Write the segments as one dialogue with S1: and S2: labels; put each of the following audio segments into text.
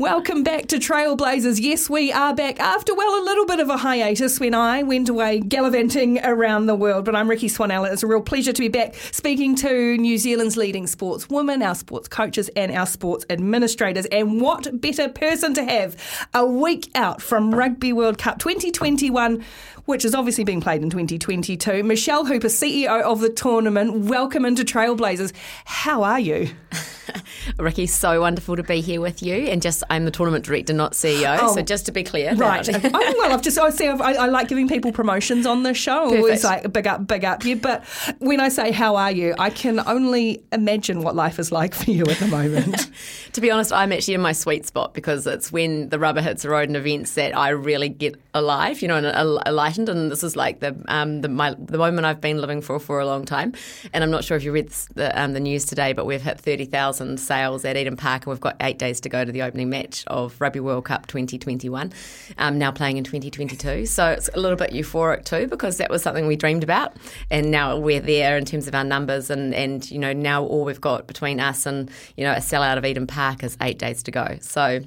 S1: Welcome back to Trailblazers. Yes, we are back after, well, a little bit of a hiatus when I went away gallivanting around the world. But I'm Rikki Swanella. It's a real pleasure to be back speaking to New Zealand's leading sportswomen, our sports coaches, and our sports administrators. And what better person to have a week out from Rugby World Cup 2021, which is obviously being played in 2022. Michelle Hooper, CEO of the tournament. Welcome into Trailblazers. How are you?
S2: Rikki, so wonderful to be here with you. And just, I'm the tournament director, not CEO.
S1: Oh,
S2: so just to be clear.
S1: Right. oh, well, I've just, I see, I've, I, I like giving people promotions on the show. I Always
S2: Perfect.
S1: like big up, big up you. But when I say, how are you? I can only imagine what life is like for you at the moment.
S2: to be honest, I'm actually in my sweet spot because it's when the rubber hits the road and events that I really get alive, you know, and el- And this is like the um, the, my, the moment I've been living for for a long time. And I'm not sure if you read the, um, the news today, but we've hit 30,000 sales at Eden Park, and we've got eight days to go to the opening match of Rugby World Cup 2021. Um, now playing in 2022, so it's a little bit euphoric too because that was something we dreamed about, and now we're there in terms of our numbers, and and you know now all we've got between us and you know a sellout of Eden Park is eight days to go. So.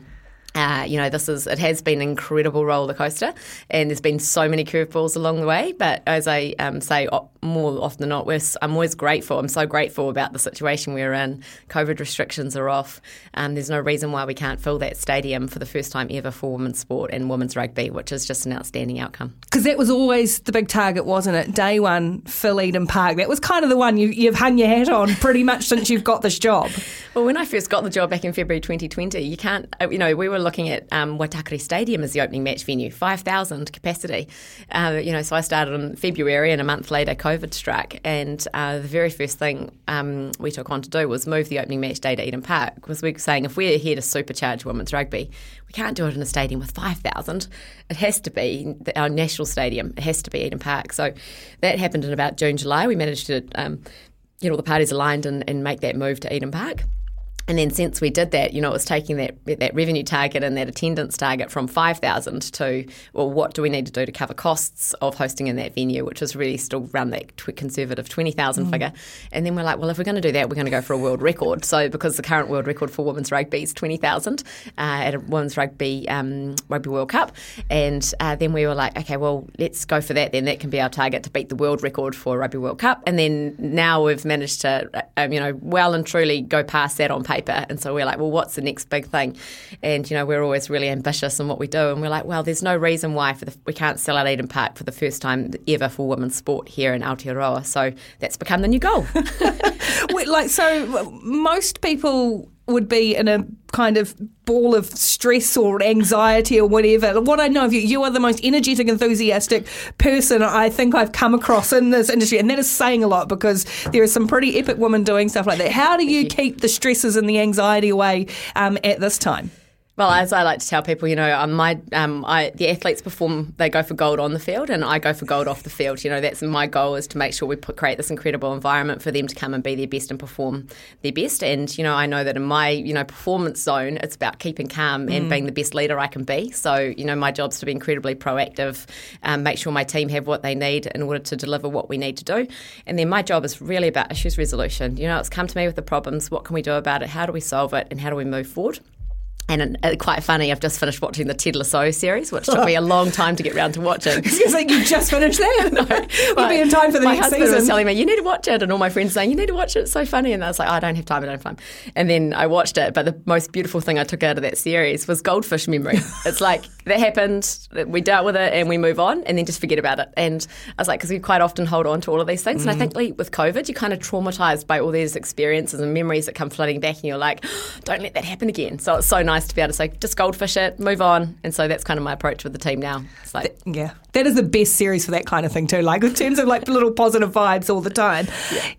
S2: Uh, you know, this is it has been an incredible roller coaster, and there's been so many curveballs along the way. But as I um, say more often than not, I'm always grateful. I'm so grateful about the situation we're in. COVID restrictions are off. Um, there's no reason why we can't fill that stadium for the first time ever for women's sport and women's rugby, which is just an outstanding outcome.
S1: Because that was always the big target, wasn't it? Day one, fill Eden Park. That was kind of the one you, you've hung your hat on pretty much since you've got this job.
S2: Well, when I first got the job back in February 2020, you can't, uh, you know, we were looking at um, Waitakere Stadium as the opening match venue, 5,000 capacity. Uh, you know, so I started in February and a month later COVID struck. And uh, the very first thing um, we took on to do was move the opening match day to Eden Park because we were saying if we're here to supercharge women's rugby, we can't do it in a stadium with 5,000. It has to be our national stadium. It has to be Eden Park. So that happened in about June, July. We managed to um, get all the parties aligned and, and make that move to Eden Park. And then since we did that, you know, it was taking that that revenue target and that attendance target from 5,000 to, well, what do we need to do to cover costs of hosting in that venue, which was really still around that tw- conservative 20,000 figure. And then we're like, well, if we're going to do that, we're going to go for a world record. So because the current world record for women's rugby is 20,000 uh, at a women's rugby um, rugby World Cup. And uh, then we were like, okay, well, let's go for that then. That can be our target to beat the world record for a Rugby World Cup. And then now we've managed to, um, you know, well and truly go past that on paper. And so we're like, well, what's the next big thing? And, you know, we're always really ambitious in what we do. And we're like, well, there's no reason why for the, we can't sell out Eden Park for the first time ever for women's sport here in Aotearoa. So that's become the new goal.
S1: Like so most people would be in a kind of ball of stress or anxiety or whatever. What I know of you, you are the most energetic, enthusiastic person I think I've come across in this industry, and that is saying a lot because there are some pretty epic women doing stuff like that. How do you keep the stresses and the anxiety away um, at this time?
S2: Well, as I like to tell people, you know, um, my um, I, the athletes perform; they go for gold on the field, and I go for gold off the field. You know, that's my goal is to make sure we put, create this incredible environment for them to come and be their best and perform their best. And you know, I know that in my you know performance zone, it's about keeping calm and being the best leader I can be. So you know, my job's to be incredibly proactive, um, make sure my team have what they need in order to deliver what we need to do. And then my job is really about issues resolution. You know, it's come to me with the problems. What can we do about it? How do we solve it? And how do we move forward? And uh, quite funny, I've just finished watching the Ted Lasso series, which took me a long time to get round to watching.
S1: It's like you just finished that. no, We'll be in time for the
S2: my
S1: next
S2: husband
S1: season.
S2: was telling me, you need to watch it. And all my friends saying, you need to watch it. It's so funny. And I was like, oh, I don't have time. I don't have time. And then I watched it. But the most beautiful thing I took out of that series was goldfish memory. it's like, that happened, we dealt with it and we move on and then just forget about it. And I was like, because we quite often hold on to all of these things. And I think like, with COVID, you're kind of traumatized by all these experiences and memories that come flooding back. And you're like, don't let that happen again. So it's so nice to be able to say, just goldfish it, move on. And so that's kind of my approach with the team now. It's like,
S1: Yeah, that is the best series for that kind of thing too. Like in terms of like little positive vibes all the time.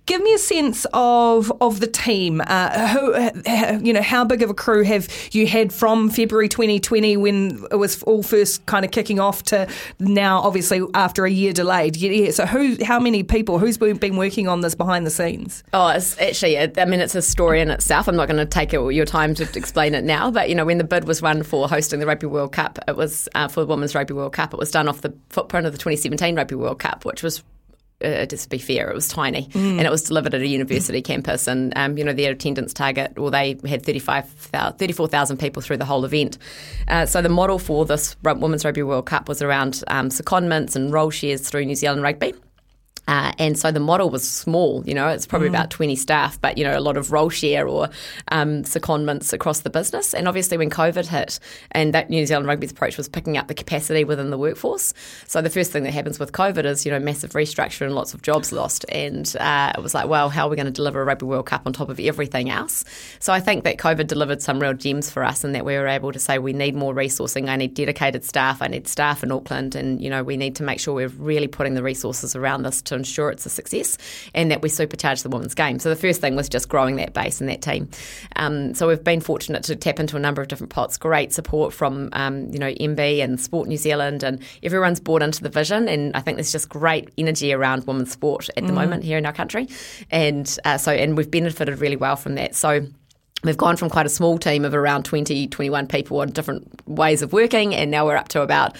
S1: Give me a sense of of the team. Uh, who, uh, you know, how big of a crew have you had from February 2020 when it was all first kind of kicking off to now, obviously after a year delayed. Yeah, so who, how many people? Who's been been working on this behind the scenes?
S2: Oh, it's actually, I mean, it's a story in itself. I'm not going to take your time to explain it now, but you know, when the bid was run for hosting the Rugby World Cup, it was uh, for the Women's Rugby World Cup. It was done off the footprint of the 2017 Rugby World Cup, which was. Uh, just to be fair, it was tiny, and it was delivered at a university campus. And um, you know their attendance target, well, they had 35,000 34,000 people through the whole event. Uh, so the model for this Women's Rugby World Cup was around um, secondments and role shares through New Zealand Rugby. Uh, and so the model was small, you know, it's probably about 20 staff, but, you know, a lot of role share or um, secondments across the business. And obviously when COVID hit and that New Zealand Rugby's approach was picking up the capacity within the workforce. So the first thing that happens with COVID is, you know, massive restructure and lots of jobs lost. And uh, it was like, well, how are we going to deliver a Rugby World Cup on top of everything else? So I think that COVID delivered some real gems for us and that we were able to say we need more resourcing. I need dedicated staff. I need staff in Auckland. And, you know, we need to make sure we're really putting the resources around this to ensure it's a success and that we supercharge the women's game. So the first thing was just growing that base and that team. Um, so we've been fortunate to tap into a number of different pots. Great support from um, you know MB and Sport New Zealand, and everyone's bought into the vision. And I think there's just great energy around women's sport at the moment here in our country, and uh, so and we've benefited really well from that. So. We've gone from quite a small team of around 20, 21 people on different ways of working, and now we're up to about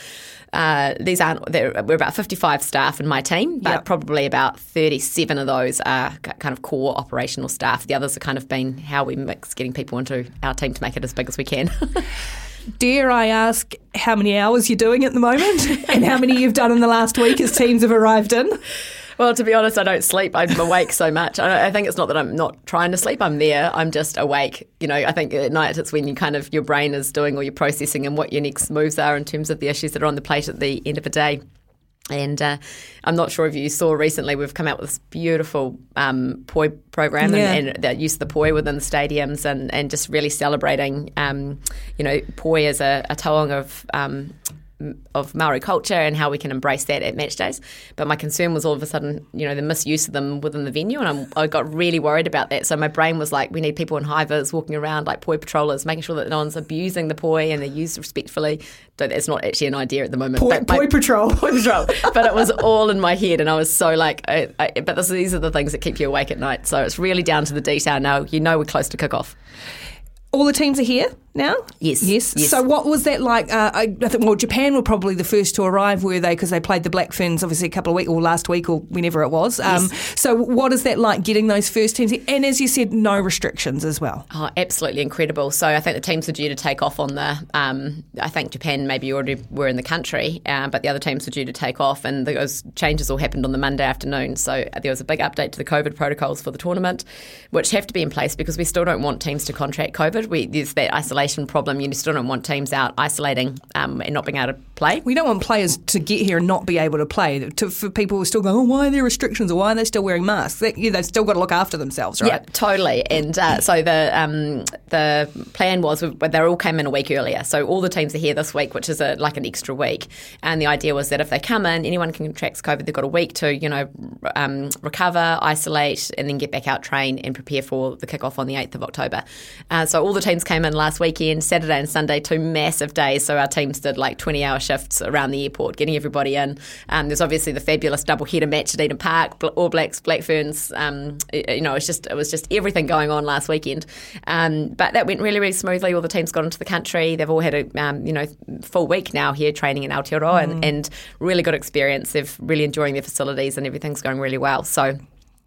S2: uh, these aren't we're about 55 staff in my team, but
S1: Yep.
S2: probably about 37 of those are kind of core operational staff. The others have kind of been how we mix getting people into our team to make it as big as we can.
S1: Dare I ask how many hours you're doing at the moment and how many you've done in the last week as teams have arrived in?
S2: Well, to be honest, I don't sleep. I'm awake so much. I, I think it's not that I'm not trying to sleep. I'm there. I'm just awake. You know, I think at night it's when you kind of your brain is doing all your processing and what your next moves are in terms of the issues that are on the plate at the end of the day. And uh, I'm not sure if you saw recently, we've come out with this beautiful um, poi program
S1: Yeah.
S2: and, and the use of the poi within the stadiums and, and just really celebrating, um, you know, poi as a, a of um, of Maori culture and how we can embrace that at match days. But my concern was all of a sudden, you know, the misuse of them within the venue, and I'm, I got really worried about that. So my brain was like, we need people in high vis walking around like poi patrollers, making sure that no one's abusing the poi and they're used respectfully. Though that's not actually an idea at the moment.
S1: Poi,
S2: but my-
S1: poi patrol.
S2: Poi patrol. but it was all in my head, and I was so like, I, I, but this, these are the things that keep you awake at night. So it's really down to the detail now. You know, we're close to kick off.
S1: All the teams are here now?
S2: Yes,
S1: Yes.
S2: yes.
S1: So what was that like? Uh, I, think, well, Japan were probably the first to arrive, were they? Because they played the Black Ferns obviously a couple of weeks, or last week, or whenever it was. Um, So what is that like getting those first teams? And as you said, no restrictions as well.
S2: Oh, absolutely incredible. So I think the teams are due to take off on the. Um, I think Japan maybe already were in the country, uh, but the other teams were due to take off, and those changes all happened on the Monday afternoon. So there was a big update to the COVID protocols for the tournament, which have to be in place because we still don't want teams to contract COVID. We, there's that isolation problem. You still don't want teams out isolating um, and not being able to play.
S1: We don't want players to get here and not be able to play. To, for people who are still going, oh, why are there restrictions or why are they still wearing masks? They, yeah, they've still got to look after themselves, right?
S2: Yeah, totally. And uh, so the um, the plan was but they all came in a week earlier. So all the teams are here this week, which is a, like an extra week. And the idea was that if they come in, anyone can contract COVID. They've got a week to you know um, recover, isolate, and then get back out, train, and prepare for the kickoff on the eighth of October. Uh, so all the teams came in last weekend, Saturday and Sunday, two massive days. So our teams did like twenty hour shifts around the airport, getting everybody in. Um, there's obviously the fabulous double header match at Eden Park, All Blacks, Black Ferns. Um, you know, it's just it was just everything going on last weekend. Um, but that went really, really smoothly. All the teams got into the country. They've all had a um, you know full week now here training in Aotearoa and, and really good experience. They're really enjoying their facilities and everything's going really well. So.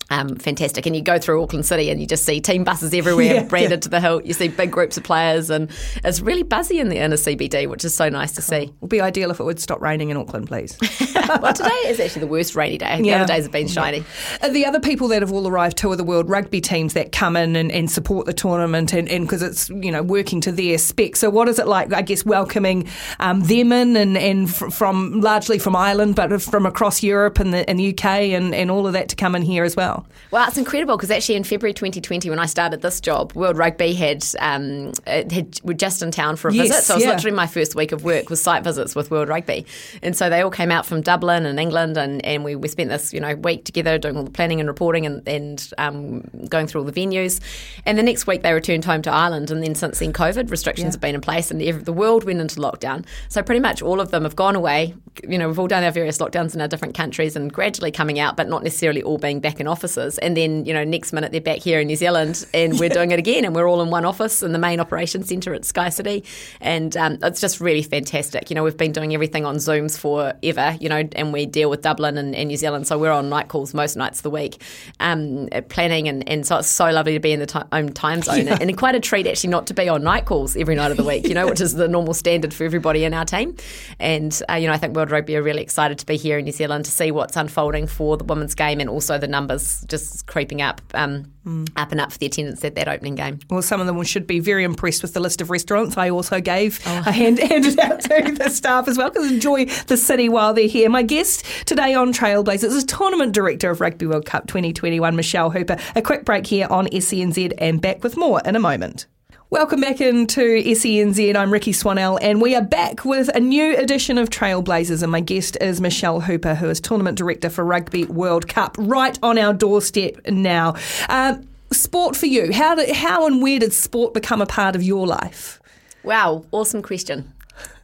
S2: Um, fantastic. And you go through Auckland City and you just see team buses everywhere,
S1: Yeah,
S2: branded to the hilt. You see big groups of players, and it's really buzzy in the inner CBD, which is so nice to see.
S1: It Would be ideal if it would stop raining in Auckland, please.
S2: well, today is actually the worst rainy day. The
S1: Yeah.
S2: other days have been shiny.
S1: Uh, the other people that have all arrived too are the world rugby teams that come in and, and support the tournament and because it's you know working to their spec. So what is it like? I guess welcoming um, them in and, and fr- from largely from Ireland, but from across Europe and the, and the UK and, and all of that to come in here as well.
S2: Well, it's incredible because actually in February 2020, when I started this job, World Rugby had, um, it had were just in town for a
S1: Yes,
S2: visit. So it was
S1: yeah.
S2: literally my first week of work was site visits with World Rugby, and so they all came out from Dublin and England, and, and we, we spent this you know week together doing all the planning and reporting and, and um, going through all the venues. And the next week they returned home to Ireland, and then since then COVID restrictions have been in place, and the world went into lockdown. So pretty much all of them have gone away. You know, we've all done our various lockdowns in our different countries, and gradually coming out, but not necessarily all being back in offices. And then you know, next minute they're back here in New Zealand, and we're doing it again, and we're all in one office in the main operations centre at Sky City, and um, it's just really fantastic. You know, we've been doing everything on Zooms forever, you know, and we deal with Dublin and, and New Zealand, so we're on night calls most nights of the week, um, planning, and, and so it's so lovely to be in the own time zone, and quite a treat actually not to be on night calls every night of the week, you know, which is the normal standard for everybody in our team. And uh, you know, I think World Rugby are really excited to be here in New Zealand to see what's unfolding for the women's game, and also the numbers just creeping up, um, up and up for the attendance at that opening game.
S1: Well, some of them should be very impressed with the list of restaurants. I also gave a hand handed out to the staff as well because enjoy the city while they're here. My guest today on Trailblazers is Tournament Director of Rugby World Cup 2021, Michelle Hooper. A quick break here on SENZ and back with more in a moment. Welcome back into SENZ. I'm Rikki Swannell, and we are back with a new edition of Trailblazers. And my guest is Michelle Hooper, who is Tournament Director for Rugby World Cup, right on our doorstep now. Um, sport for you. How did, how and where did sport become a part of your life?
S2: Wow, awesome question.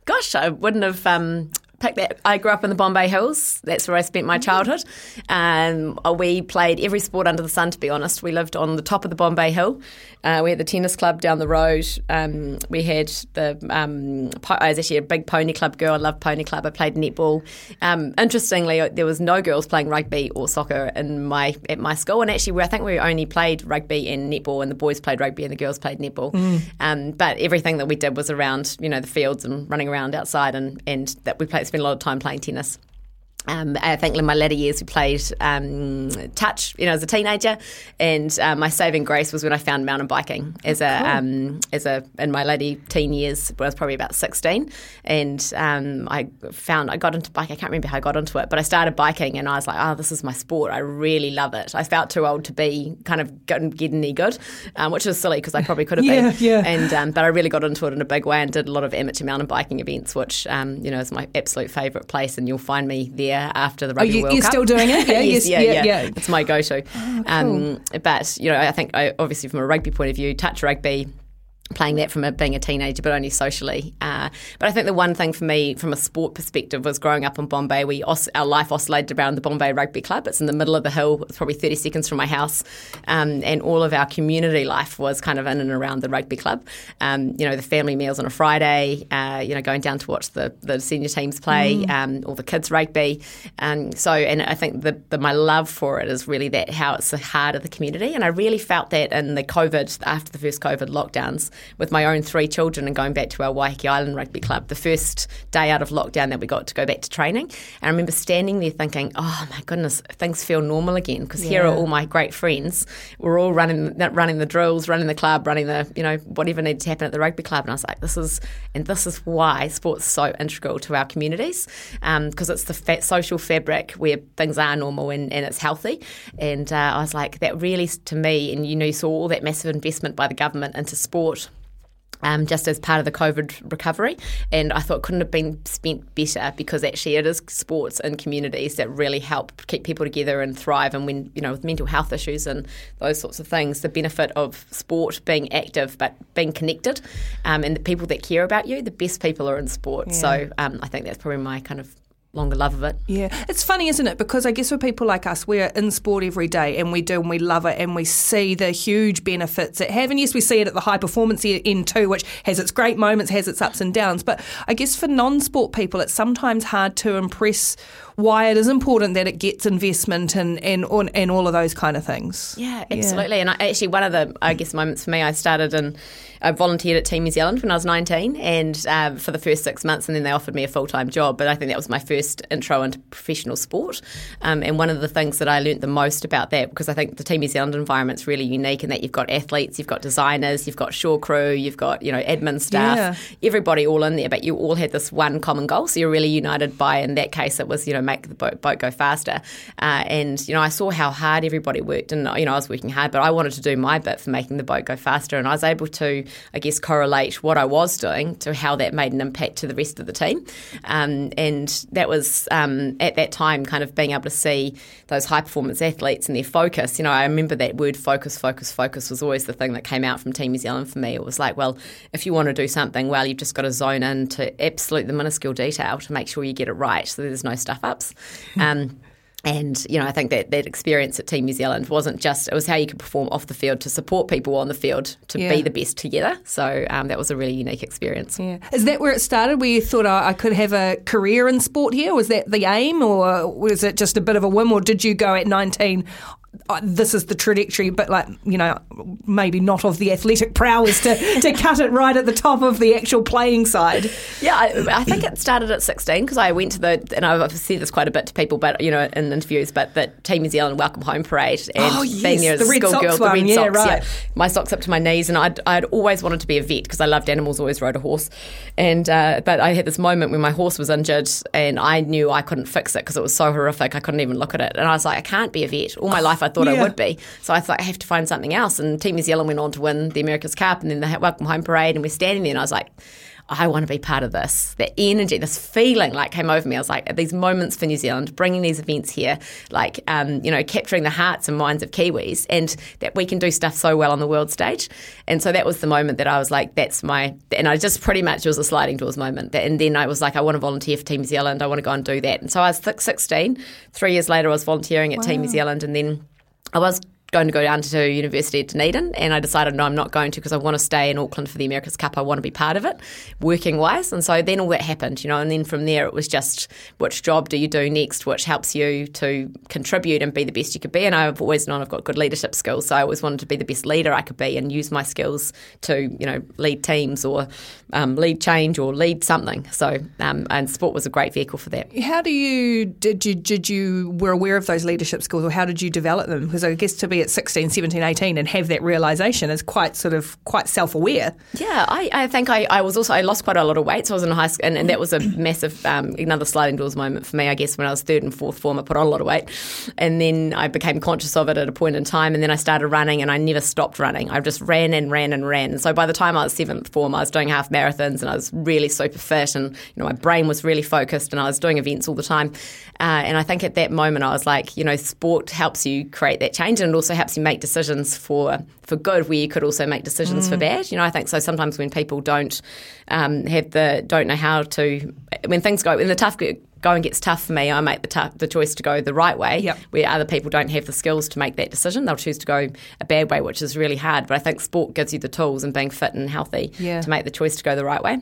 S2: Gosh, I wouldn't have um, that. I grew up in the Bombay Hills. That's where I spent my childhood. Um, we played every sport under the sun, to be honest. We lived on the top of the Bombay Hill. Uh, we had the tennis club down the road. Um, we had the. Um, po- I was actually a big pony club girl. I loved pony club. I played netball. Um, interestingly, there was no girls playing rugby or soccer in my at my school. And actually, we, I think we only played rugby and netball, and the boys played rugby and the girls played netball. Um, but everything that we did was around you know the fields and running around outside, and and that we played spent a lot of time playing tennis. Um, I think in my latter years we played um, touch, you know, as a teenager, and uh, my saving grace was when I found mountain biking as a um, as a in my later teen years. When I was probably about sixteen, and um, I found I got into bike. I can't remember how I got into it, but I started biking, and I was like, oh, this is my sport. I really love it. I felt too old to be kind of getting, getting any good, um, which is silly because I probably could have
S1: Yeah,
S2: been.
S1: yeah.
S2: And um, but I really got into it in a big way and did a lot of amateur mountain biking events, which um, you know is my absolute favourite place. And you'll find me there after the Rugby
S1: you-
S2: World
S1: you're
S2: Cup.
S1: still doing it? Yeah,
S2: yes, yeah,
S1: yeah,
S2: yeah. It's my go-to. um, but you know, I think I, obviously from a rugby point of view, touch rugby. Playing that from a, being a teenager, but only socially. Uh, but I think the one thing for me, from a sport perspective, was growing up in Bombay. We os- our life oscillated around the Bombay Rugby Club. It's in the middle of the hill. It's probably thirty seconds from my house, um, and all of our community life was kind of in and around the rugby club. Um, you know, the family meals on a Friday. Uh, you know, going down to watch the, the senior teams play, um, all the kids rugby. Um, so, and I think the, the my love for it is really that how it's the heart of the community, and I really felt that in the COVID after the first COVID lockdowns with my own three children and going back to our Waiheke Island Rugby Club, the first day out of lockdown that we got to go back to training. And I remember standing there thinking, oh my goodness, things feel normal again because here are all my great friends. We're all running running the drills, running the club, running the, you know, whatever needed to happen at the rugby club. And I was like, this is, and this is why sport's so integral to our communities because it's the fa- social fabric where things are normal and, and it's healthy. And uh, I was like, that really, to me, and you know, you saw all that massive investment by the government into sport um, just as part of the COVID recovery. And I thought couldn't have been spent better because actually it is sports and communities that really help keep people together and thrive. And when, you know, with mental health issues and those sorts of things, the benefit of sport being active but being connected um, and the people that care about you, the best people are in sport. So um, I think that's probably my kind of longer love of it.
S1: Yeah, it's funny, isn't it? Because I guess for people like us, we're in sport every day and we do and we love it and we see the huge benefits it have. And yes, we see it at the high performance end too, which has its great moments, has its ups and downs. But I guess for non sport people, it's sometimes hard to impress why it is important that it gets investment and, and, and all of those kind of things.
S2: Yeah, absolutely. Yeah. And I, actually, one of the, I guess, moments for me, I started and I volunteered at Team New Zealand when I was 19 and um, for the first six months, and then they offered me a full time job. But I think that was my first intro into professional sport. Um, and one of the things that I learnt the most about that, because I think the Team New Zealand environment is really unique in that you've got athletes, you've got designers, you've got shore crew, you've got, you know, admin staff, yeah. everybody all in there, but you all had this one common goal. So you're really united by, in that case, it was, you know, make the boat, boat go faster. Uh, and, you know, I saw how hard everybody worked and, you know, I was working hard, but I wanted to do my bit for making the boat go faster. And I was able to, I guess, correlate what I was doing to how that made an impact to the rest of the team. Um, and that was, um, at that time, kind of being able to see those high performance athletes and their focus. You know, I remember that word focus, focus, focus was always the thing that came out from Team New Zealand for me. It was like, well, if you want to do something well, you've just got to zone in to absolute the minuscule detail to make sure you get it right so there's no stuff ups. Um, and you know, I think that that experience at Team New Zealand wasn't just it was how you could perform off the field to support people on the field to yeah. be the best together. So um, that was a really unique experience.
S1: Yeah, is that where it started? Where you thought oh, I could have a career in sport here? Was that the aim, or was it just a bit of a whim, or did you go at nineteen? Uh, this is the trajectory, but like you know, maybe not of the athletic prowess to, to cut it right at the top of the actual playing side.
S2: Yeah, I, I think it started at sixteen because I went to the and I've said this quite a bit to people, but you know, in interviews, but the Team New Zealand welcome home parade and
S1: oh, yes,
S2: being there
S1: as a
S2: schoolgirl,
S1: the
S2: red
S1: yeah, right.
S2: yeah, my socks up to my knees, and I'd, I'd always wanted to be a vet because I loved animals, always rode a horse, and uh, but I had this moment when my horse was injured and I knew I couldn't fix it because it was so horrific, I couldn't even look at it, and I was like, I can't be a vet. All my life, I thought yeah. I would be. So I thought I have to find something else. And Team New Zealand went on to win the America's Cup and then the Welcome Home Parade. And we're standing there and I was like, I want to be part of this. The energy, this feeling like came over me. I was like, these moments for New Zealand, bringing these events here, like, um, you know, capturing the hearts and minds of Kiwis and that we can do stuff so well on the world stage. And so that was the moment that I was like, that's my, and I just pretty much, it was a sliding doors moment. And then I was like, I want to volunteer for Team New Zealand. I want to go and do that. And so I was 16. Three years later, I was volunteering at wow. Team New Zealand. And then I was going to go down to University of Dunedin, and I decided no, I'm not going to because I want to stay in Auckland for the America's Cup. I want to be part of it, working wise. And so then all that happened, you know, and then from there it was just which job do you do next, which helps you to contribute and be the best you could be. And I've always known I've got good leadership skills, so I always wanted to be the best leader I could be and use my skills to, you know, lead teams or um, lead change or lead something. So um, and sport was a great vehicle for that.
S1: How do you did you did you were aware of those leadership skills, or how did you develop them? Because I guess to be at 16, 17, 18 and have that realization is quite sort of quite self aware.
S2: Yeah, I, I think I, I, was also I lost quite a lot of weight, so I was in high school, and, and that was a massive um, another sliding doors moment for me. I guess when I was third and fourth form, I put on a lot of weight, and then I became conscious of it at a point in time, and then I started running, and I never stopped running. I just ran and ran and ran. And so by the time I was seventh form, I was doing half marathons, and I was really super fit, and you know my brain was really focused, and I was doing events all the time. Uh, and I think at that moment, I was like, you know, sport helps you create that change, and it also helps you make decisions for for good, where you could also make decisions mm. for bad. You know, I think so. Sometimes when people don't um, have the don't know how to, when things go when the tough going gets tough for me, I make the tough, the choice to go the right way.
S1: Yep.
S2: Where other people don't have the skills to make that decision, they'll choose to go a bad way, which is really hard. But I think sport gives you the tools and being fit and healthy
S1: yeah.
S2: to make the choice to go the right way.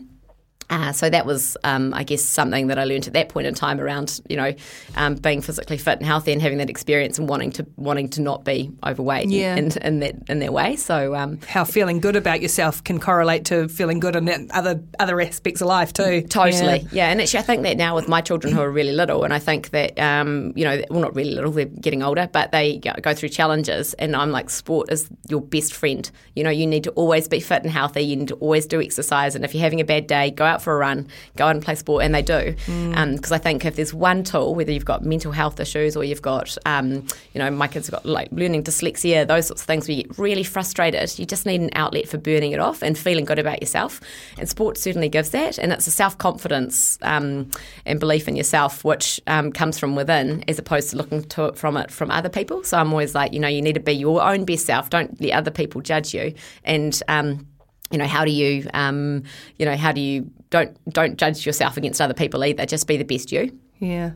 S2: Uh, so that was, um, I guess, something that I learned at that point in time around, you know, um, being physically fit and healthy and having that experience and wanting to wanting to not be overweight
S1: yeah.
S2: in, in that in that way. So um,
S1: how feeling good about yourself can correlate to feeling good in other other aspects of life too.
S2: Totally, yeah. yeah. And actually, I think that now with my children who are really little, and I think that um, you know, well, not really little, they're getting older, but they go through challenges, and I'm like, sport is your best friend. You know, you need to always be fit and healthy. You need to always do exercise, and if you're having a bad day, go out for a run go out and play sport, and they do. Because mm. um, I think if there's one tool, whether you've got mental health issues or you've got, um, you know, my kids have got like learning dyslexia, those sorts of things where you get really frustrated, you just need an outlet for burning it off and feeling good about yourself. And sport certainly gives that, and it's a self confidence um, and belief in yourself which um, comes from within as opposed to looking to it from it from other people. So I'm always like, you know, you need to be your own best self. Don't let other people judge you, and um, you know how do you um, you know how do you don't don't judge yourself against other people either. Just be the best you
S1: Yeah.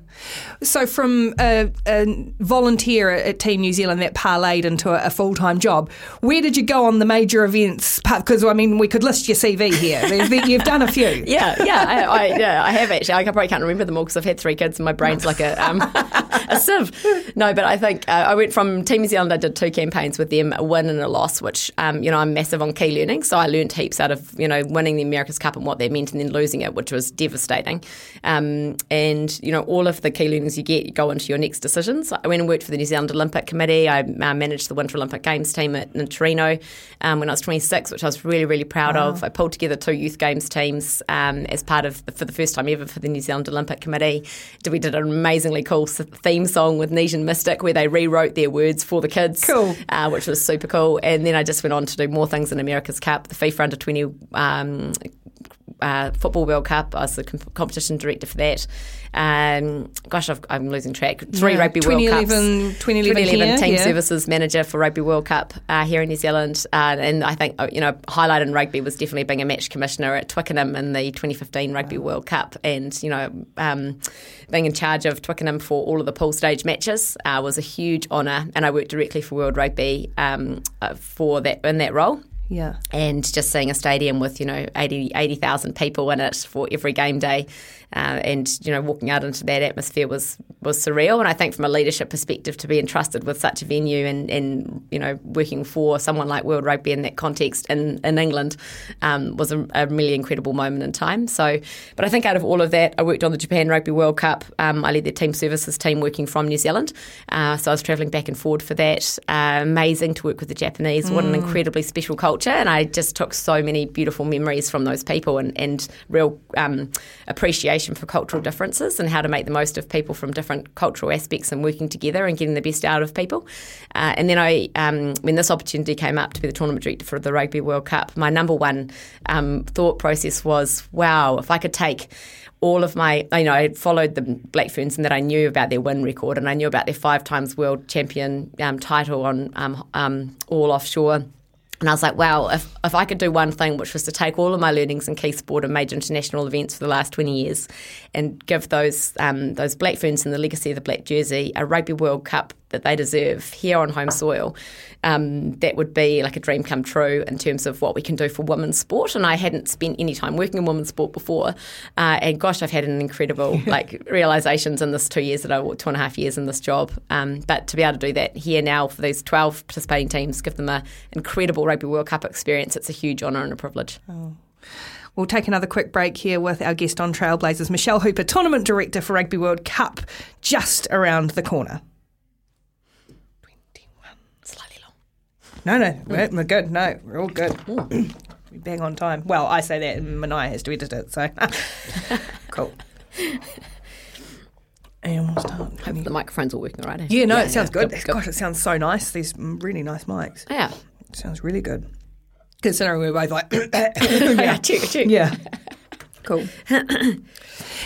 S1: So from a, a volunteer at Team New Zealand that parlayed into a, a full time job, where did you go on the major events? Because I mean, we could list your CV here. You've done a few.
S2: Yeah, yeah, I, I, yeah, I have actually. I probably can't remember them all because I've had three kids and my brain's like a um, a sieve. No, but I think uh, I went from Team New Zealand. I did two campaigns with them, a win and a loss, which um, you know I'm massive on key learning. So I learned heaps out of you know winning the America's Cup and what that meant, and then losing it, which was devastating. Um, and you know all of the key learnings you get go into your next decisions. I went and worked for the New Zealand Olympic Committee. I uh, managed the Winter Olympic Games team at, in Torino um, when I was 26, which I was really really proud of. I pulled together two youth games teams um, as part of for the first time ever for the New Zealand Olympic Committee. We did an amazingly cool theme song with Nesian Mystic where they rewrote their words for the kids,
S1: Cool.
S2: uh, which was super cool. And then I just went on to do more things in America's Cup, the FIFA Under 20 um, uh, Football World Cup. I was the com- competition director for that. Um, gosh, I've, I'm losing track. Three
S1: Yeah,
S2: Rugby World Cups.
S1: 2011 2011 here,
S2: Team
S1: yeah.
S2: Services Manager for Rugby World Cup uh, here in New Zealand. Uh, and I think, uh, you know, highlight in rugby was definitely being a match commissioner at Twickenham in the 2015 Rugby World Cup. And, you know, um, being in charge of Twickenham for all of the pool stage matches uh, was a huge honour. And I worked directly for World Rugby um, uh, for that in that role
S1: Yeah.
S2: and just seeing a stadium with you know 80 80,000 people in it for every game day uh, and you know walking out into that atmosphere was was surreal. And I think from a leadership perspective to be entrusted with such a venue and, and you know working for someone like World Rugby in that context in, in England um, was a, a really incredible moment in time. So but I think out of all of that I worked on the Japan Rugby World Cup. Um, I led the team services team working from New Zealand. Uh, so I was travelling back and forward for that. Uh, amazing to work with the Japanese. What an incredibly special culture. And I just took so many beautiful memories from those people and, and real um, appreciation for cultural differences and how to make the most of people from different cultural aspects and working together and getting the best out of people. Uh, and then I, um, when this opportunity came up to be the tournament director for the Rugby World Cup, my number one um, thought process was, wow, if I could take all of my, you know, I followed the Black Ferns and that I knew about their win record and I knew about their five times world champion um, title on um, um, all offshore. And I was like, wow, if, if I could do one thing, which was to take all of my learnings in key sport and major international events for the last 20 years and give those um, those Black Ferns and the legacy of the Black Jersey a Rugby World Cup that they deserve here on home soil, um, that would be like a dream come true in terms of what we can do for women's sport. And I hadn't spent any time working in women's sport before. Uh, and gosh, I've had an incredible like realizations in this two years that I two and a half years in this job. Um, but to be able to do that here now for these 12 participating teams, give them an incredible Rugby World Cup experience, it's a huge honour and a privilege.
S1: We'll take another quick break here with our guest on Trailblazers, Michelle Hooper, Tournament Director for Rugby World Cup, just around the corner.
S2: Slightly long.
S1: No, no, we're, we're good. No, we're all good. We Bang on time. Well, I say that, and Manai has to edit it, so cool. And we'll start.
S2: The microphone's all working all right. eh?
S1: Yeah, no, it sounds good.
S2: good.
S1: Gosh, it sounds so nice. These really nice mics.
S2: Yeah.
S1: It sounds really good. Considering we're both like,
S2: yeah. Check, check.
S1: yeah. Cool.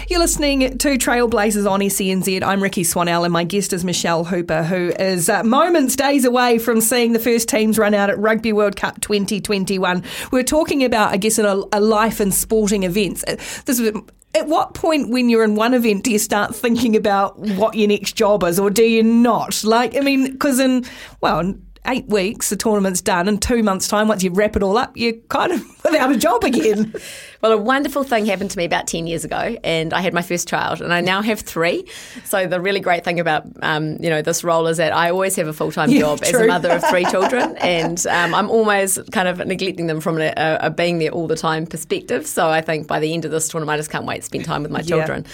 S1: You're listening to Trailblazers on SENZ. I'm Rikki Swannell, and my guest is Michelle Hooper, who is uh, moments, days away from seeing the first teams run out at Rugby World Cup 2021. We're talking about, I guess, a, a life in sporting events. Uh, This is. At what point, when you're in one event, do you start thinking about what your next job is, or do you not? Like, I mean, because in well, eight weeks the tournament's done. and two months' time, once you wrap it all up, you're kind of without a job again.
S2: Well, a wonderful thing happened to me about 10 years ago, and I had my first child, and I now have three. So, the really great thing about um, you know this role is that I always have a full time
S1: Yeah,
S2: job as a mother of three children, and um, I'm always kind of neglecting them from a, a, a being there all the time perspective. So, I think by the end of this tournament, I just can't wait to spend time with my
S1: Yeah.
S2: children.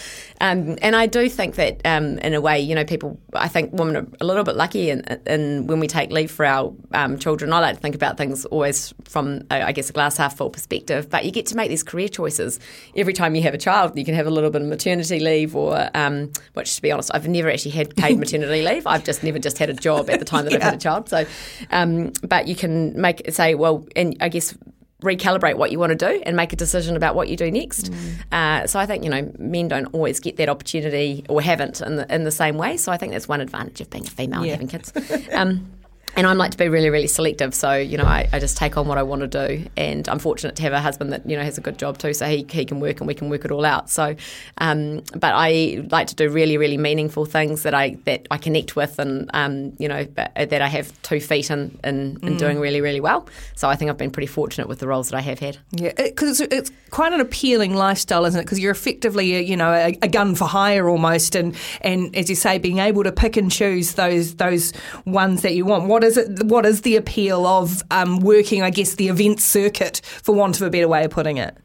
S2: Um, and I do think that, um, in a way, you know, people, I think women are a little bit lucky in, in when we take leave for our um, children. I like to think about things always from, I guess, a glass half full perspective. But you get to make these career choices every time you have a child. You can have a little bit of maternity leave, or um, which, to be honest, I've never actually had paid maternity leave. I've just never just had a job at the time that I've had a child. So, um, but you can make say, well, and I guess recalibrate what you want to do and make a decision about what you do next. Uh, so I think you know men don't always get that opportunity or haven't in the in the same way. So I think that's one advantage of being a female
S1: Yeah.
S2: and having kids. Um, and I'm like to be really, really selective. So, you know, I, I just take on what I want to do. And I'm fortunate to have a husband that, you know, has a good job too. So he, he can work and we can work it all out. So, um, but I like to do really, really meaningful things that I that I connect with and, um, you know, that I have two feet in, in, in doing really, really well. So I think I've been pretty fortunate with the roles that I have had.
S1: Yeah, because it's, it's quite an appealing lifestyle, isn't it? Because you're effectively, a, you know, a, a gun for hire almost, and and as you say, being able to pick and choose those those ones that you want. What is it? What is the appeal of um, working? I guess the event circuit, for want of a better way of putting it.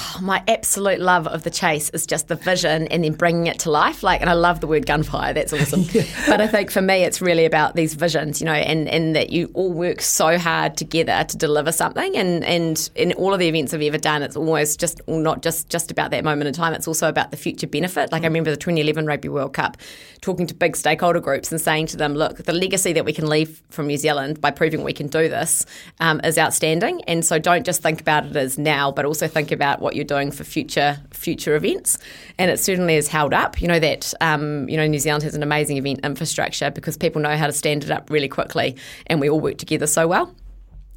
S2: Oh, my absolute love of the chase is just the vision and then bringing it to life. Like, and I love the word gunfire. That's awesome. yeah. But I think for me, it's really about these visions, you know, and, and that you all work so hard together to deliver something. And and in all of the events I've ever done, it's almost just not just just about that moment in time. It's also about the future benefit. Like I remember the 2011 Rugby World Cup, talking to big stakeholder groups and saying to them, look, the legacy that we can leave from New Zealand by proving we can do this um, is outstanding. And so don't just think about it as now, but also think about what you're doing for future future events. And it certainly has held up. You know that um, you know New Zealand has an amazing event infrastructure because people know how to stand it up really quickly, and we all work together so well.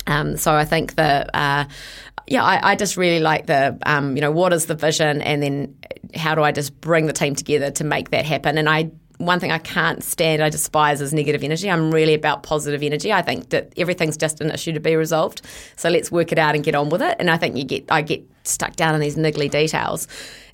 S2: Um, so I think that. Uh, yeah, I, I, just really like the, um, you know, what is the vision, and then how do I just bring the team together to make that happen? And I one thing I can't stand, I despise is negative energy. I'm really about positive energy. I think that everything's just an issue to be resolved. So let's work it out and get on with it. And I think you get I get stuck down in these niggly details.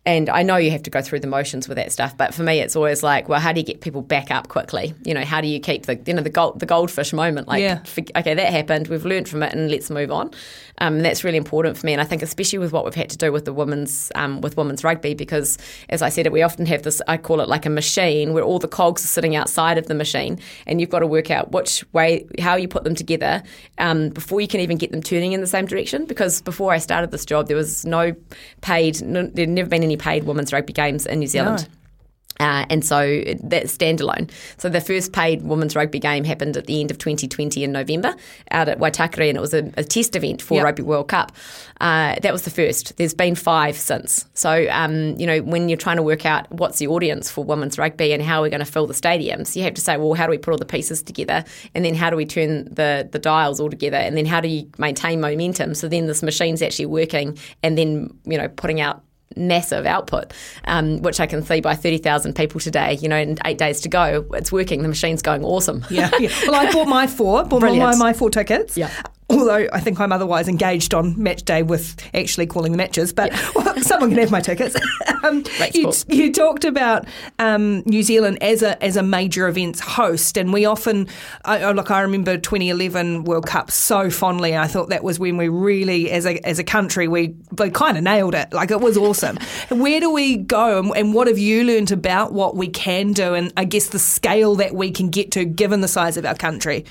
S2: And I know you have to go through the motions with that stuff, but for me, it's always like, well, how do you get people back up quickly? You know, how do you keep the you know the gold the goldfish moment? Like,
S1: yeah.
S2: okay, that happened. We've learned from it, and let's move on. Um, that's really important for me, and I think especially with what we've had to do with the women's um, with women's rugby, because as I said, we often have this. I call it like a machine where all the cogs are sitting outside of the machine, and you've got to work out which way how you put them together um, before you can even get them turning in the same direction. Because before I started this job, there was no paid. No, there'd never been any paid women's rugby games in New Zealand.
S1: No.
S2: Uh, and so that's standalone. So the first paid women's rugby game happened at the end of 2020 in November out at Waitakere, and it was a, a test event for
S1: Yep.
S2: Rugby World Cup. Uh, that was the first. There's been five since. So, um, you know, when you're trying to work out what's the audience for women's rugby and how we're going to fill the stadiums, you have to say, well, how do we put all the pieces together? And then how do we turn the, the dials all together? And then how do you maintain momentum? So then this machine's actually working and then, you know, putting out massive output, um, which I can see by 30,000 people today, you know, in eight days to go. It's working. The machine's going awesome.
S1: Yeah, yeah. Well, I bought my four, bought my, my four tickets.
S2: Yeah.
S1: Although I think I'm otherwise engaged on match day with actually calling the matches, but well, someone can have my tickets. um, you, you talked about um, New Zealand as a as a major events host, and we often, I, oh, look, I remember 2011 World Cup so fondly. I thought that was when we really, as a as a country, we, we kind of nailed it. Like it was awesome. Where do we go, and, and what have you learned about what we can do, and I guess the scale that we can get to, given the size of our country?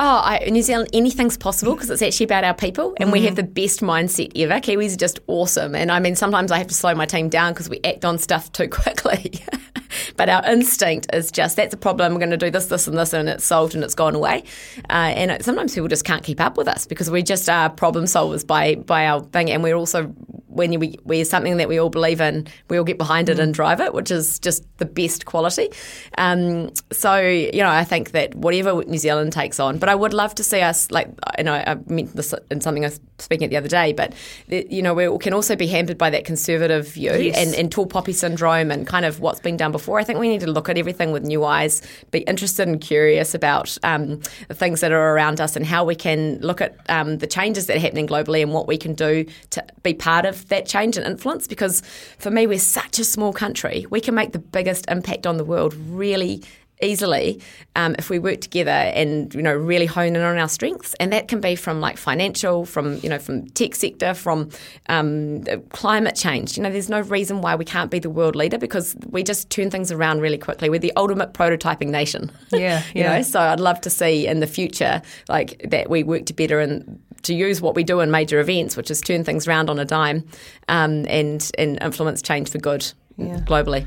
S2: Oh, I, in New Zealand, anything's possible because it's actually about our people, and
S1: Mm.
S2: we have the best mindset ever. Kiwis are just awesome, and I mean, sometimes I have to slow my team down because we act on stuff too quickly. but our instinct is just that's a problem. We're going to do this, this, and this, and it's solved and it's gone away. Uh, and it, sometimes people just can't keep up with us because we just are problem solvers by by our thing, and we're also when we we're something that we all believe in, we all get behind it and drive it, which is just the best quality. Um, so you know, I think that whatever New Zealand takes on, but I would love to see us like, and I, I meant this in something I was speaking at the other day, but the, you know, we can also be hampered by that conservative view
S1: Yes.
S2: and, and tall poppy syndrome and kind of what's been done before. I think we need to look at everything with new eyes, be interested and curious about um, the things that are around us and how we can look at um, the changes that are happening globally and what we can do to be part of that change and influence. Because for me, we're such a small country, we can make the biggest impact on the world really easily um, if we work together and you know really hone in on our strengths. And that can be from like financial from you know from tech sector from um, climate change. You know there's no reason why we can't be the world leader because we just turn things around really quickly. We're the ultimate prototyping nation.
S1: Yeah,
S2: you
S1: yeah.
S2: know so I'd love to see in the future like that we work together and to use what we do in major events which is turn things around on a dime um, and and influence change for good globally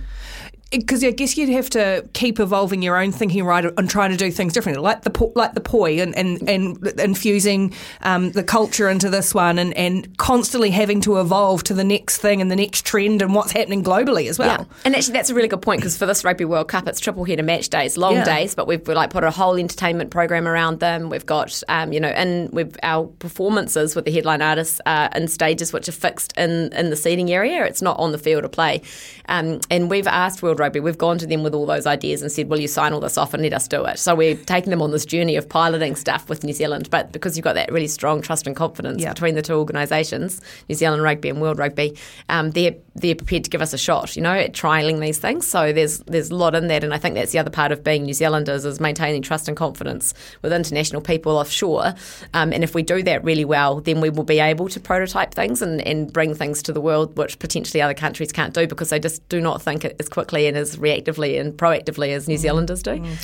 S1: because I guess you'd have to keep evolving your own thinking, right, and trying to do things differently, like the po- like the poi, and and, and infusing um, the culture into this one, and, and constantly having to evolve to the next thing and the next trend and what's happening globally as well.
S2: Yeah. And actually, that's a really good point because for this Rugby World Cup, it's triple header match days, long
S1: Yeah.
S2: days, but we've like put a whole entertainment program around them. We've got, um, you know, and we've our performances with the headline artists uh, in stages which are fixed in in the seating area. It's not on the field of play. Um, and we've asked World Rugby, we've gone to them with all those ideas and said, "Will you sign all this off and let us do it?" So we're taking them on this journey of piloting stuff with New Zealand, but because you've got that really strong trust and confidence
S1: Yeah.
S2: between the two organisations, New Zealand Rugby and World Rugby, um, they're they're prepared to give us a shot, you know, at trialing these things. So there's there's a lot in that, and I think that's the other part of being New Zealanders is maintaining trust and confidence with international people offshore. Um, and if we do that really well, then we will be able to prototype things and, and bring things to the world which potentially other countries can't do because they just do not think it as quickly and as reactively and proactively as New Zealanders do.
S1: And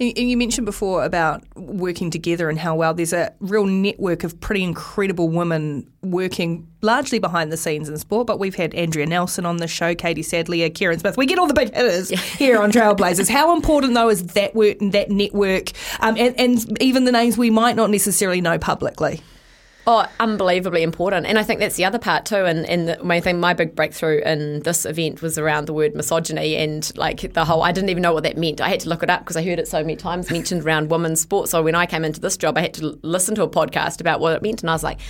S1: and you mentioned before about working together and how well there's a real network of pretty incredible women working largely behind the scenes in sport. But we've had Andrea Nelson on the show, Katie Sadleir, Kieran Smith. We get all the big hitters here on Trailblazers. How important though is that work and that network, um, and, and even the names we might not necessarily know publicly?
S2: Oh, unbelievably important. And I think that's the other part too. And, and the main thing, my big breakthrough in this event was around the word misogyny and like the whole, I didn't even know what that meant. I had to look it up because I heard it so many times mentioned around women's sports. So when I came into this job, I had to listen to a podcast about what it meant. And I was like,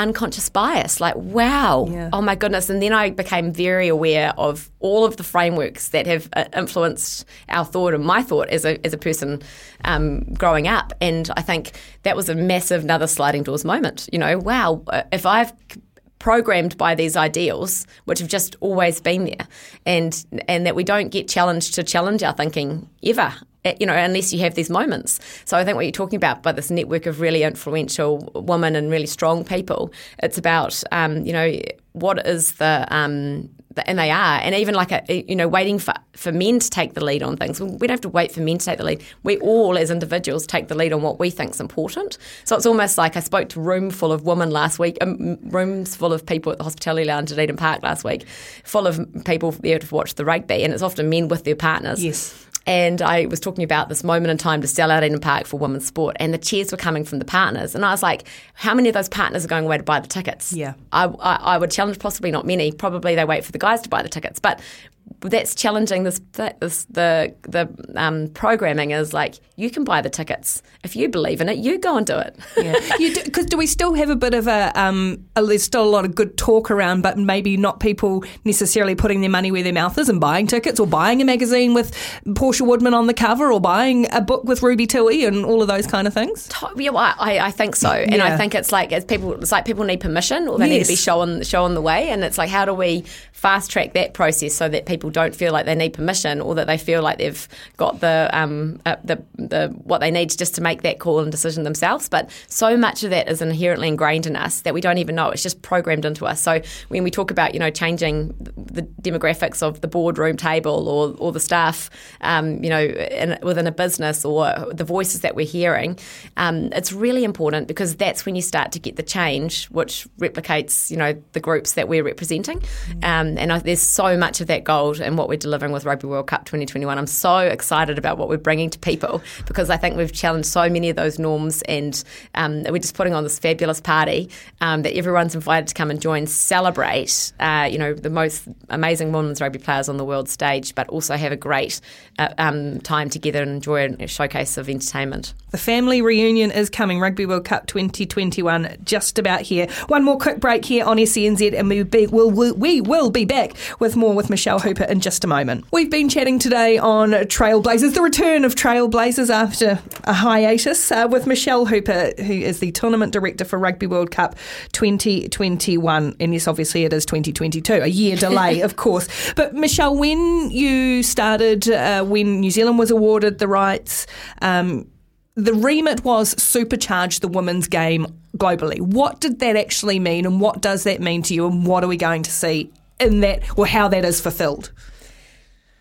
S2: unconscious bias. Like, wow.
S1: Yeah.
S2: Oh my goodness. And then I became very aware of all of the frameworks that have uh, influenced our thought and my thought as a, as a person um, growing up. And I think that was a massive, another sliding doors moment. You know, wow, uh, if I've programmed by these ideals which have just always been there and and that we don't get challenged to challenge our thinking ever you know unless you have these moments so i think what you're talking about by this network of really influential women and really strong people it's about um, you know what is the um, the- and they are, and even like a you know waiting for, for men to take the lead on things. We don't have to wait for men to take the lead. We all, as individuals, take the lead on what we think's important. So it's almost like I spoke to a room full of women last week, um, rooms full of people at the hospitality lounge at Eden Park last week, full of people there to watch the rugby, and it's often men with their partners.
S1: Yes.
S2: And I was talking about this moment in time to sell out Eden Park for women's sport, and the cheers were coming from the partners. And I was like, how many of those partners are going away to buy the tickets?
S1: Yeah.
S2: I, I, I would challenge possibly not many. Probably they wait for the guys to buy the tickets, but that's challenging this, this the the um, programming is like you can buy the tickets if you believe in it you go and do it
S1: Yeah, because do, we still have a bit of a, um, a? There's still a lot of good talk around, but maybe not people necessarily putting their money where their mouth is and buying tickets or buying a magazine with Portia Woodman on the cover or buying a book with Ruby Tui and all of those kind of things.
S2: Yeah, well, I, I think so, and
S1: Yeah.
S2: I think it's like it's people. It's like people need permission, or they need to be
S1: Yes.
S2: shown shown the way, and it's like how do we fast track that process so that people don't feel like they need permission, or that they feel like they've got the um uh, the the what they need just to make that call and decision themselves. But so much of that is inherently ingrained in us that we don't even know. It's just programmed into us. So when we talk about you know changing the demographics of the boardroom table or or the staff, um, you know, in, within a business or the voices that we're hearing, um, it's really important because that's when you start to get the change, which replicates, you know, the groups that we're representing. Um, and I, there's so much of that gold in what we're delivering with Rugby World Cup 2021. I'm so excited about what we're bringing to people because I think we've challenged so many of those norms, and um, we're just putting on this fabulous party um, that everyone's invited to come and join, celebrate, uh, you know, the most amazing women's rugby players on the world stage, but also have a great uh, um, time together and enjoy a showcase of entertainment.
S1: The family reunion is coming. Rugby World Cup 2021 just about here. One more quick break here on SENZ, and we be, will we, we will be back with more with Michelle Hooper in just a moment. We've been chatting today on Trailblazers, the return of Trailblazers after a hiatus, uh, with Michelle Hooper, who is the tournament director for Rugby World Cup 2021. And yes, obviously it is 2022, a year delay, of course. But Michelle, when you started, uh, when New Zealand was awarded the rights, um, the remit was supercharge the women's game globally. What did that actually mean, and what does that mean to you, and what are we going to see in that, or how that is fulfilled?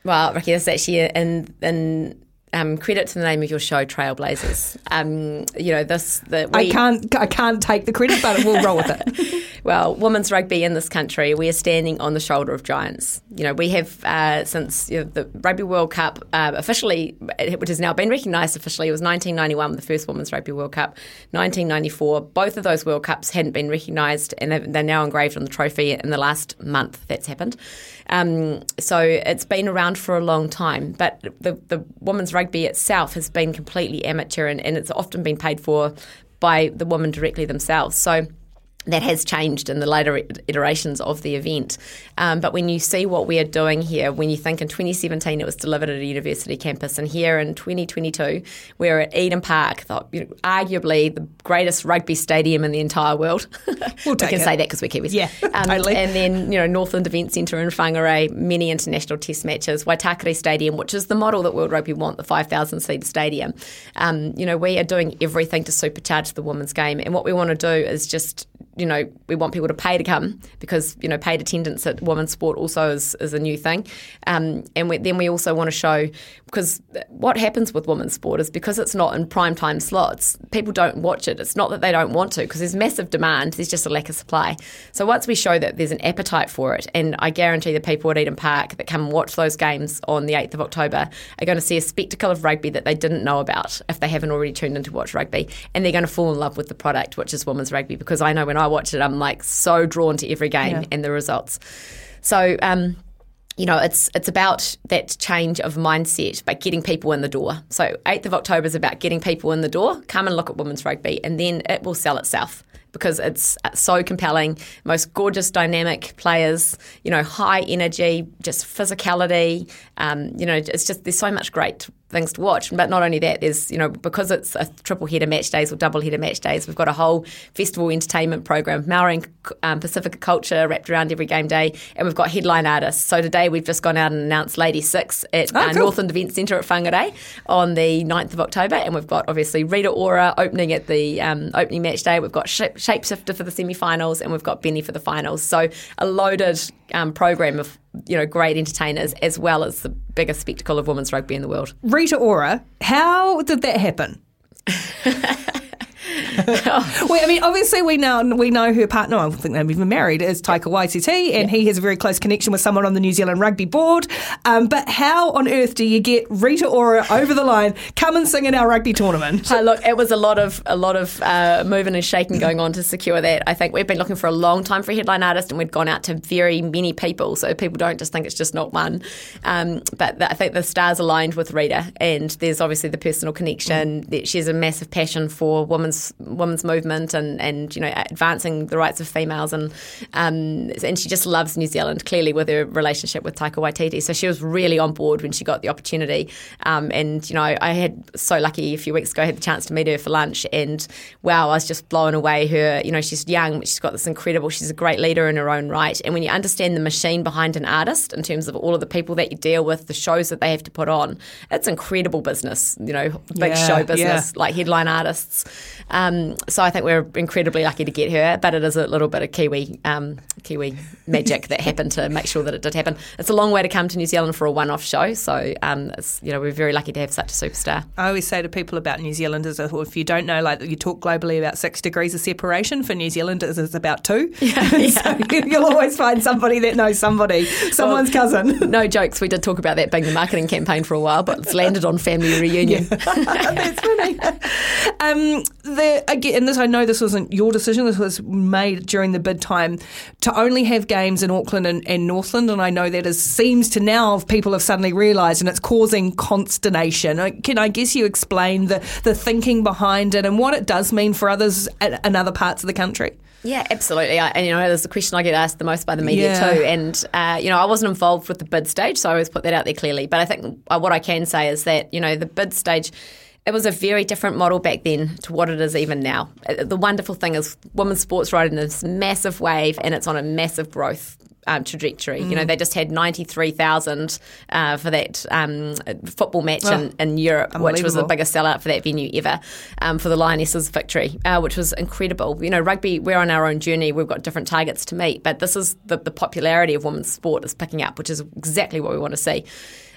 S2: Well, Rikki, this is actually in in um, credit to the name of your show, Trailblazers. Um, you know this. The, we,
S1: I can't I can't take the credit, but we'll roll with it.
S2: well, women's rugby in this country, we are standing on the shoulder of giants. You know, we have uh, since you know, the Rugby World Cup uh, officially, which has now been recognised officially, it was 1991 the first Women's Rugby World Cup, 1994. Both of those World Cups hadn't been recognised, and they're now engraved on the trophy in the last month that's happened. Um, so it's been around for a long time, but the, the women's rugby itself has been completely amateur and, and it's often been paid for by the women directly themselves. So that has changed in the later iterations of the event. Um, but when you see what we are doing here, when you think in 2017 it was delivered at a university campus, and here in 2022 we're at Eden Park, the, you know, arguably the greatest rugby stadium in the entire world.
S1: We'll
S2: we can
S1: it.
S2: say that because we're Kiwis.
S1: Yeah,
S2: um,
S1: totally.
S2: And then, you know, Northland Event Centre in Whangarei, many international test matches, Waitakere Stadium, which is the model that World Rugby want, the 5,000 seat stadium. Um, you know, we are doing everything to supercharge the women's game. And what we want to do is just you know, we want people to pay to come because, you know, paid attendance at women's sport also is, is a new thing. Um, and we, then we also want to show, because what happens with women's sport is because it's not in prime time slots, people don't watch it. It's not that they don't want to because there's massive demand, there's just a lack of supply. So once we show that there's an appetite for it, and I guarantee the people at Eden Park that come and watch those games on the 8th of October are going to see a spectacle of rugby that they didn't know about if they haven't already tuned in to watch rugby. And they're going to fall in love with the product, which is women's rugby, because I know when I watch it, I'm like so drawn to every game
S1: Yeah.
S2: and the results. So, um, you know, it's it's about that change of mindset, but getting people in the door. So, 8th of October is about getting people in the door. Come and look at women's rugby, and then it will sell itself because it's so compelling. Most gorgeous, dynamic players. You know, high energy, just physicality. Um, you know, it's just there's so much great things to watch. But not only that, there's, you know, because it's a triple header match days or double header match days, we've got a whole festival entertainment program, Maori and um, Pasifika culture wrapped around every game day, and we've got headline artists. So today we've just gone out and announced Lady Six at
S1: Oh,
S2: uh,
S1: cool.
S2: Northland Event Centre at Whangarei on the 9th of October, and we've got obviously Rita Ora opening at the um, opening match day. We've got Shape- Shapeshifter for the semi-finals, and we've got Benee for the finals. So a loaded um, program of you know great entertainers as well as the biggest spectacle of women's rugby in the world.
S1: Rita Ora, how did that happen? well, I mean, obviously we know we know her partner. I don't think they've even married. Is Taika Waititi, and he has a very close connection with someone on the New Zealand Rugby Board. Um, but how on earth do you get Rita Ora over the line? Come and sing in our rugby tournament.
S2: Uh, look, it was a lot of a lot of uh, moving and shaking going on to secure that. I think we've been looking for a long time for a headline artist, and we'd gone out to very many people, so people don't just think it's just not one. Um, but th- I think the stars aligned with Rita, and there's obviously the personal connection. That She has a massive passion for women's women's movement and and you know advancing the rights of females, and um, and she just loves New Zealand clearly with her relationship with Taika Waititi. So she was really on board when she got the opportunity. Um, and you know, I had so lucky a few weeks ago, I had the chance to meet her for lunch, and wow, I was just blown away. Her, you know, she's young, but she's got this incredible. She's a great leader in her own right. And when you understand the machine behind an artist in terms of all of the people that you deal with, the shows that they have to put on, it's incredible business. You know, big
S1: Yeah,
S2: show business
S1: yeah.
S2: like headline artists. Um, so I think we're incredibly lucky to get her, but it is a little bit of Kiwi um, Kiwi magic that happened to make sure that it did happen. It's a long way to come to New Zealand for a one-off show, so um, it's, you know we're very lucky to have such a superstar.
S1: I always say to people about New Zealand is if you don't know, like you talk globally about six degrees of separation, for New Zealand it's about two. so you'll always find somebody that knows somebody, someone's cousin.
S2: No jokes. We did talk about that being the marketing campaign for a while, but it's landed on family reunion.
S1: That's funny. Um, again, and this I know this wasn't your decision. This was made during the bid time to only have games in Auckland and, and Northland, and I know that is seems to now people have suddenly realised, and it's causing consternation. Can I guess you explain the the thinking behind it and what it does mean for others in other parts of the country?
S2: Yeah, absolutely. I, and you know, there's the question I get asked the most by the media
S1: Yeah.
S2: too. And uh, you know, I wasn't involved with the bid stage, so I always put that out there clearly. But I think uh, what I can say is that you know, the bid stage. It was a very different model back then to what it is even now. Uh, The wonderful thing is, women's sports riding this massive wave, and it's on a massive growth um, trajectory.
S1: Mm.
S2: You know, they just had 93,000 uh, for that um, football match in, in Europe, which was the
S1: Oh,
S2: biggest sellout for that venue ever um, for the Lionesses' victory, uh, which was incredible. You know, rugby, we're on our own journey. We've got different targets to meet, but this is the, the popularity of women's sport is picking up, which is exactly what we want to see.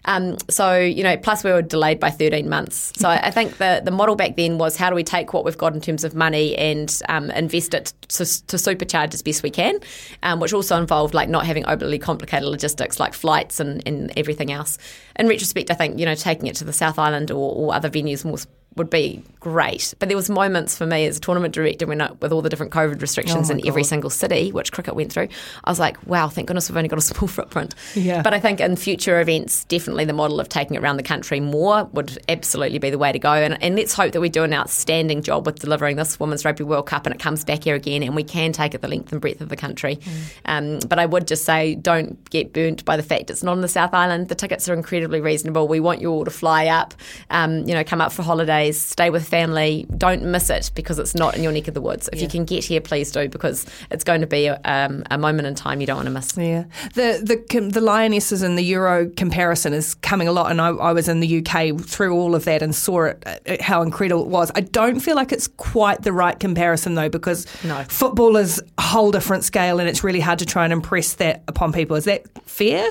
S2: Um, so, you know, plus we were delayed by 13 months. So I I think the, the model back then was how do we take what we've got in terms of money and um, invest it to, to supercharge as best we can, um, which also involved like not having overly complicated logistics like flights and, and everything else. In retrospect, I think, you know, taking it to the South Island or, or other venues more would be great. But there was moments for me as a tournament director when I, with all the different COVID restrictions
S1: Oh
S2: in every single city, which cricket went through, I was like, wow, thank goodness we've only got a small footprint.
S1: Yeah.
S2: But I think in future events, definitely the model of taking it around the country more would absolutely be the way to go. And, and let's hope that we do an outstanding job with delivering this Women's Rugby World Cup and it comes back here again and we can take it the length and breadth of the country. Um, but I would just say don't get burnt by the fact it's not on the South Island. The tickets are incredibly reasonable. We want you all to fly up, um, you know, come up for holidays, stay with family. Don't miss it because it's not in your neck of the woods. If you can get here, please do because it's going to be a, um, a moment in time you don't want to miss.
S1: Yeah, the the the Lionesses and the Euro comparison is coming a lot, and I, I was in the UK through all of that and saw it, uh, how incredible it was. I don't feel like it's quite the right comparison though, because
S2: No.
S1: football is a whole different scale, and it's really hard to try and impress that upon people. Is that fair?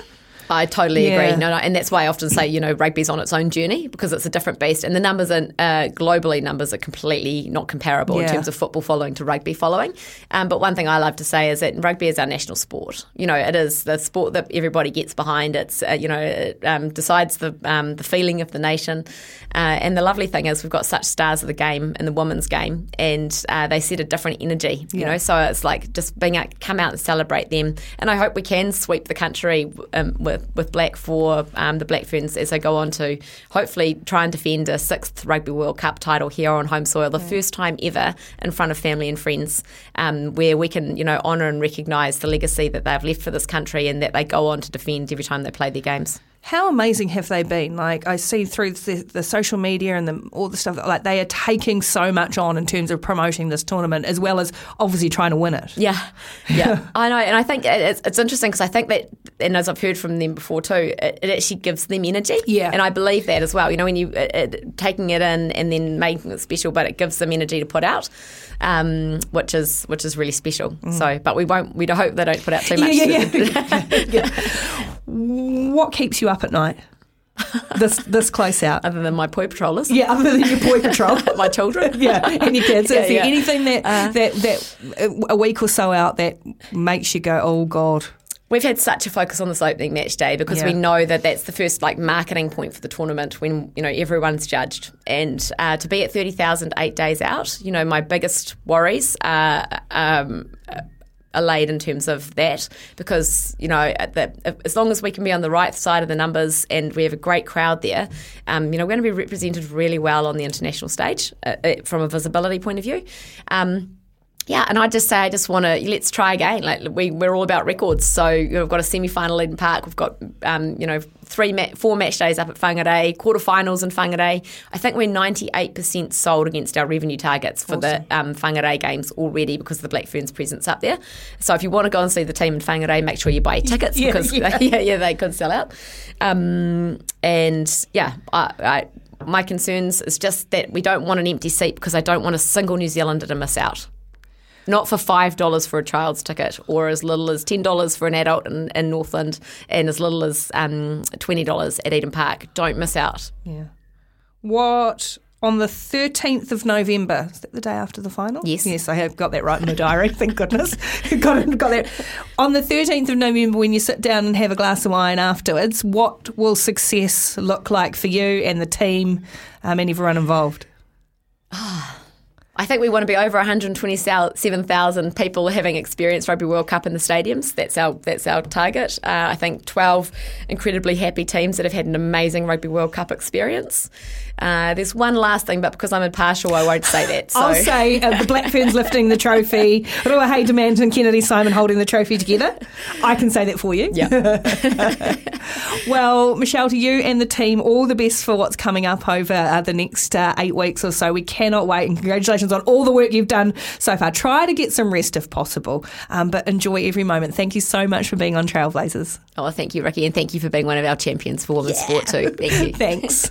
S2: I totally
S1: Yeah.
S2: agree. No, no, and that's why I often say, you know, rugby's on its own journey because it's a different beast, and the numbers are uh, globally numbers are completely not comparable
S1: Yeah.
S2: in terms of football following to rugby following. Um, but one thing I love to say is that rugby is our national sport. You know, it is the sport that everybody gets behind. It's uh, you know, it um, decides the um, the feeling of the nation. Uh, and the lovely thing is we've got such stars of the game in the women's game, and uh, they set a different energy. You know, so it's like just being out, come out and celebrate them. And I hope we can sweep the country um, with with black for um, the Black Ferns as they go on to hopefully try and defend a sixth Rugby World Cup title here on home soil, the first time ever in front of family and friends, um, where we can you know honour and recognise the legacy that they've left for this country and that they go on to defend every time they play their games.
S1: How amazing have they been? Like I see through the, the social media and the, all the stuff that like they are taking so much on in terms of promoting this tournament, as well as obviously trying to win it.
S2: Yeah, yeah, I know, and I think it's, it's interesting because I think that, and as I've heard from them before too, it, it actually gives them energy.
S1: Yeah.
S2: and I believe that as well. You know, when you it, it, taking it in and then making it special, but it gives them energy to put out, um, which is which is really special. So, but we won't. We hope they don't put out too much.
S1: Mm. Yeah, yeah, yeah. what keeps you up at night? This this close out.
S2: Other than my poi patrollers,
S1: Yeah, other than your boy patrol.
S2: my children.
S1: yeah, and your kids.
S2: Yeah,
S1: Is there
S2: yeah.
S1: anything that, that that uh, a week or so out that makes you go, oh god?
S2: We've had such a focus on this opening match day because we know that that's the first like marketing point for the tournament when you know everyone's judged, and uh, to be at thirty thousand eight days out, you know my biggest worries are. Um, are laid in terms of that because you know at the, as long as we can be on the right side of the numbers and we have a great crowd there, um, you know we're going to be represented really well on the international stage uh, uh, from a visibility point of view. Um, yeah, and I just say I just want to let's try again. Like we we're all about records. So you know, we've got a semi final in Park. We've got um, you know three ma- four match days up at Whangarei, quarterfinals in Whangarei. I think we're ninety eight percent sold against our revenue targets for the um, Whangarei games already because of the Black Ferns presence up there. So if you want to go and see the team in Whangarei, make sure you buy tickets
S1: Yeah,
S2: because
S1: yeah.
S2: yeah, yeah, they could sell out. Um, and yeah, I. I my concerns is just that we don't want an empty seat because I don't want a single New Zealander to miss out not for five dollars for a child's ticket, or as little as ten dollars for an adult in, in Northland, and as little as um, twenty dollars at Eden Park. Don't miss out.
S1: Yeah. What on the thirteenth of November? Is that the day after the final?
S2: Yes.
S1: Yes, I have got that right in my diary. Thank goodness. got it, got that. On the thirteenth of November, when you sit down and have a glass of wine afterwards, what will success look like for you and the team um, and everyone involved?
S2: I think we want to be over 127,000 people having experienced Rugby World Cup in the stadiums. That's our that's our target. Uh, I think 12 incredibly happy teams that have had an amazing Rugby World Cup experience. Uh, there's one last thing, but because I'm impartial, I won't say that. So.
S1: I'll say uh, the Black Ferns lifting the trophy, Rua Demant and Kennedy Simon holding the trophy together. I can say that for you.
S2: Yeah.
S1: Well, Michelle, to you and the team, all the best for what's coming up over uh, the next uh, eight weeks or so. We cannot wait, and congratulations on all the work you've done so far. Try to get some rest if possible, um, but enjoy every moment. Thank you so much for being on Trailblazers.
S2: Oh, thank you, Rikki, and thank you for being one of our champions for women's sport too. Thank you.
S1: Thanks.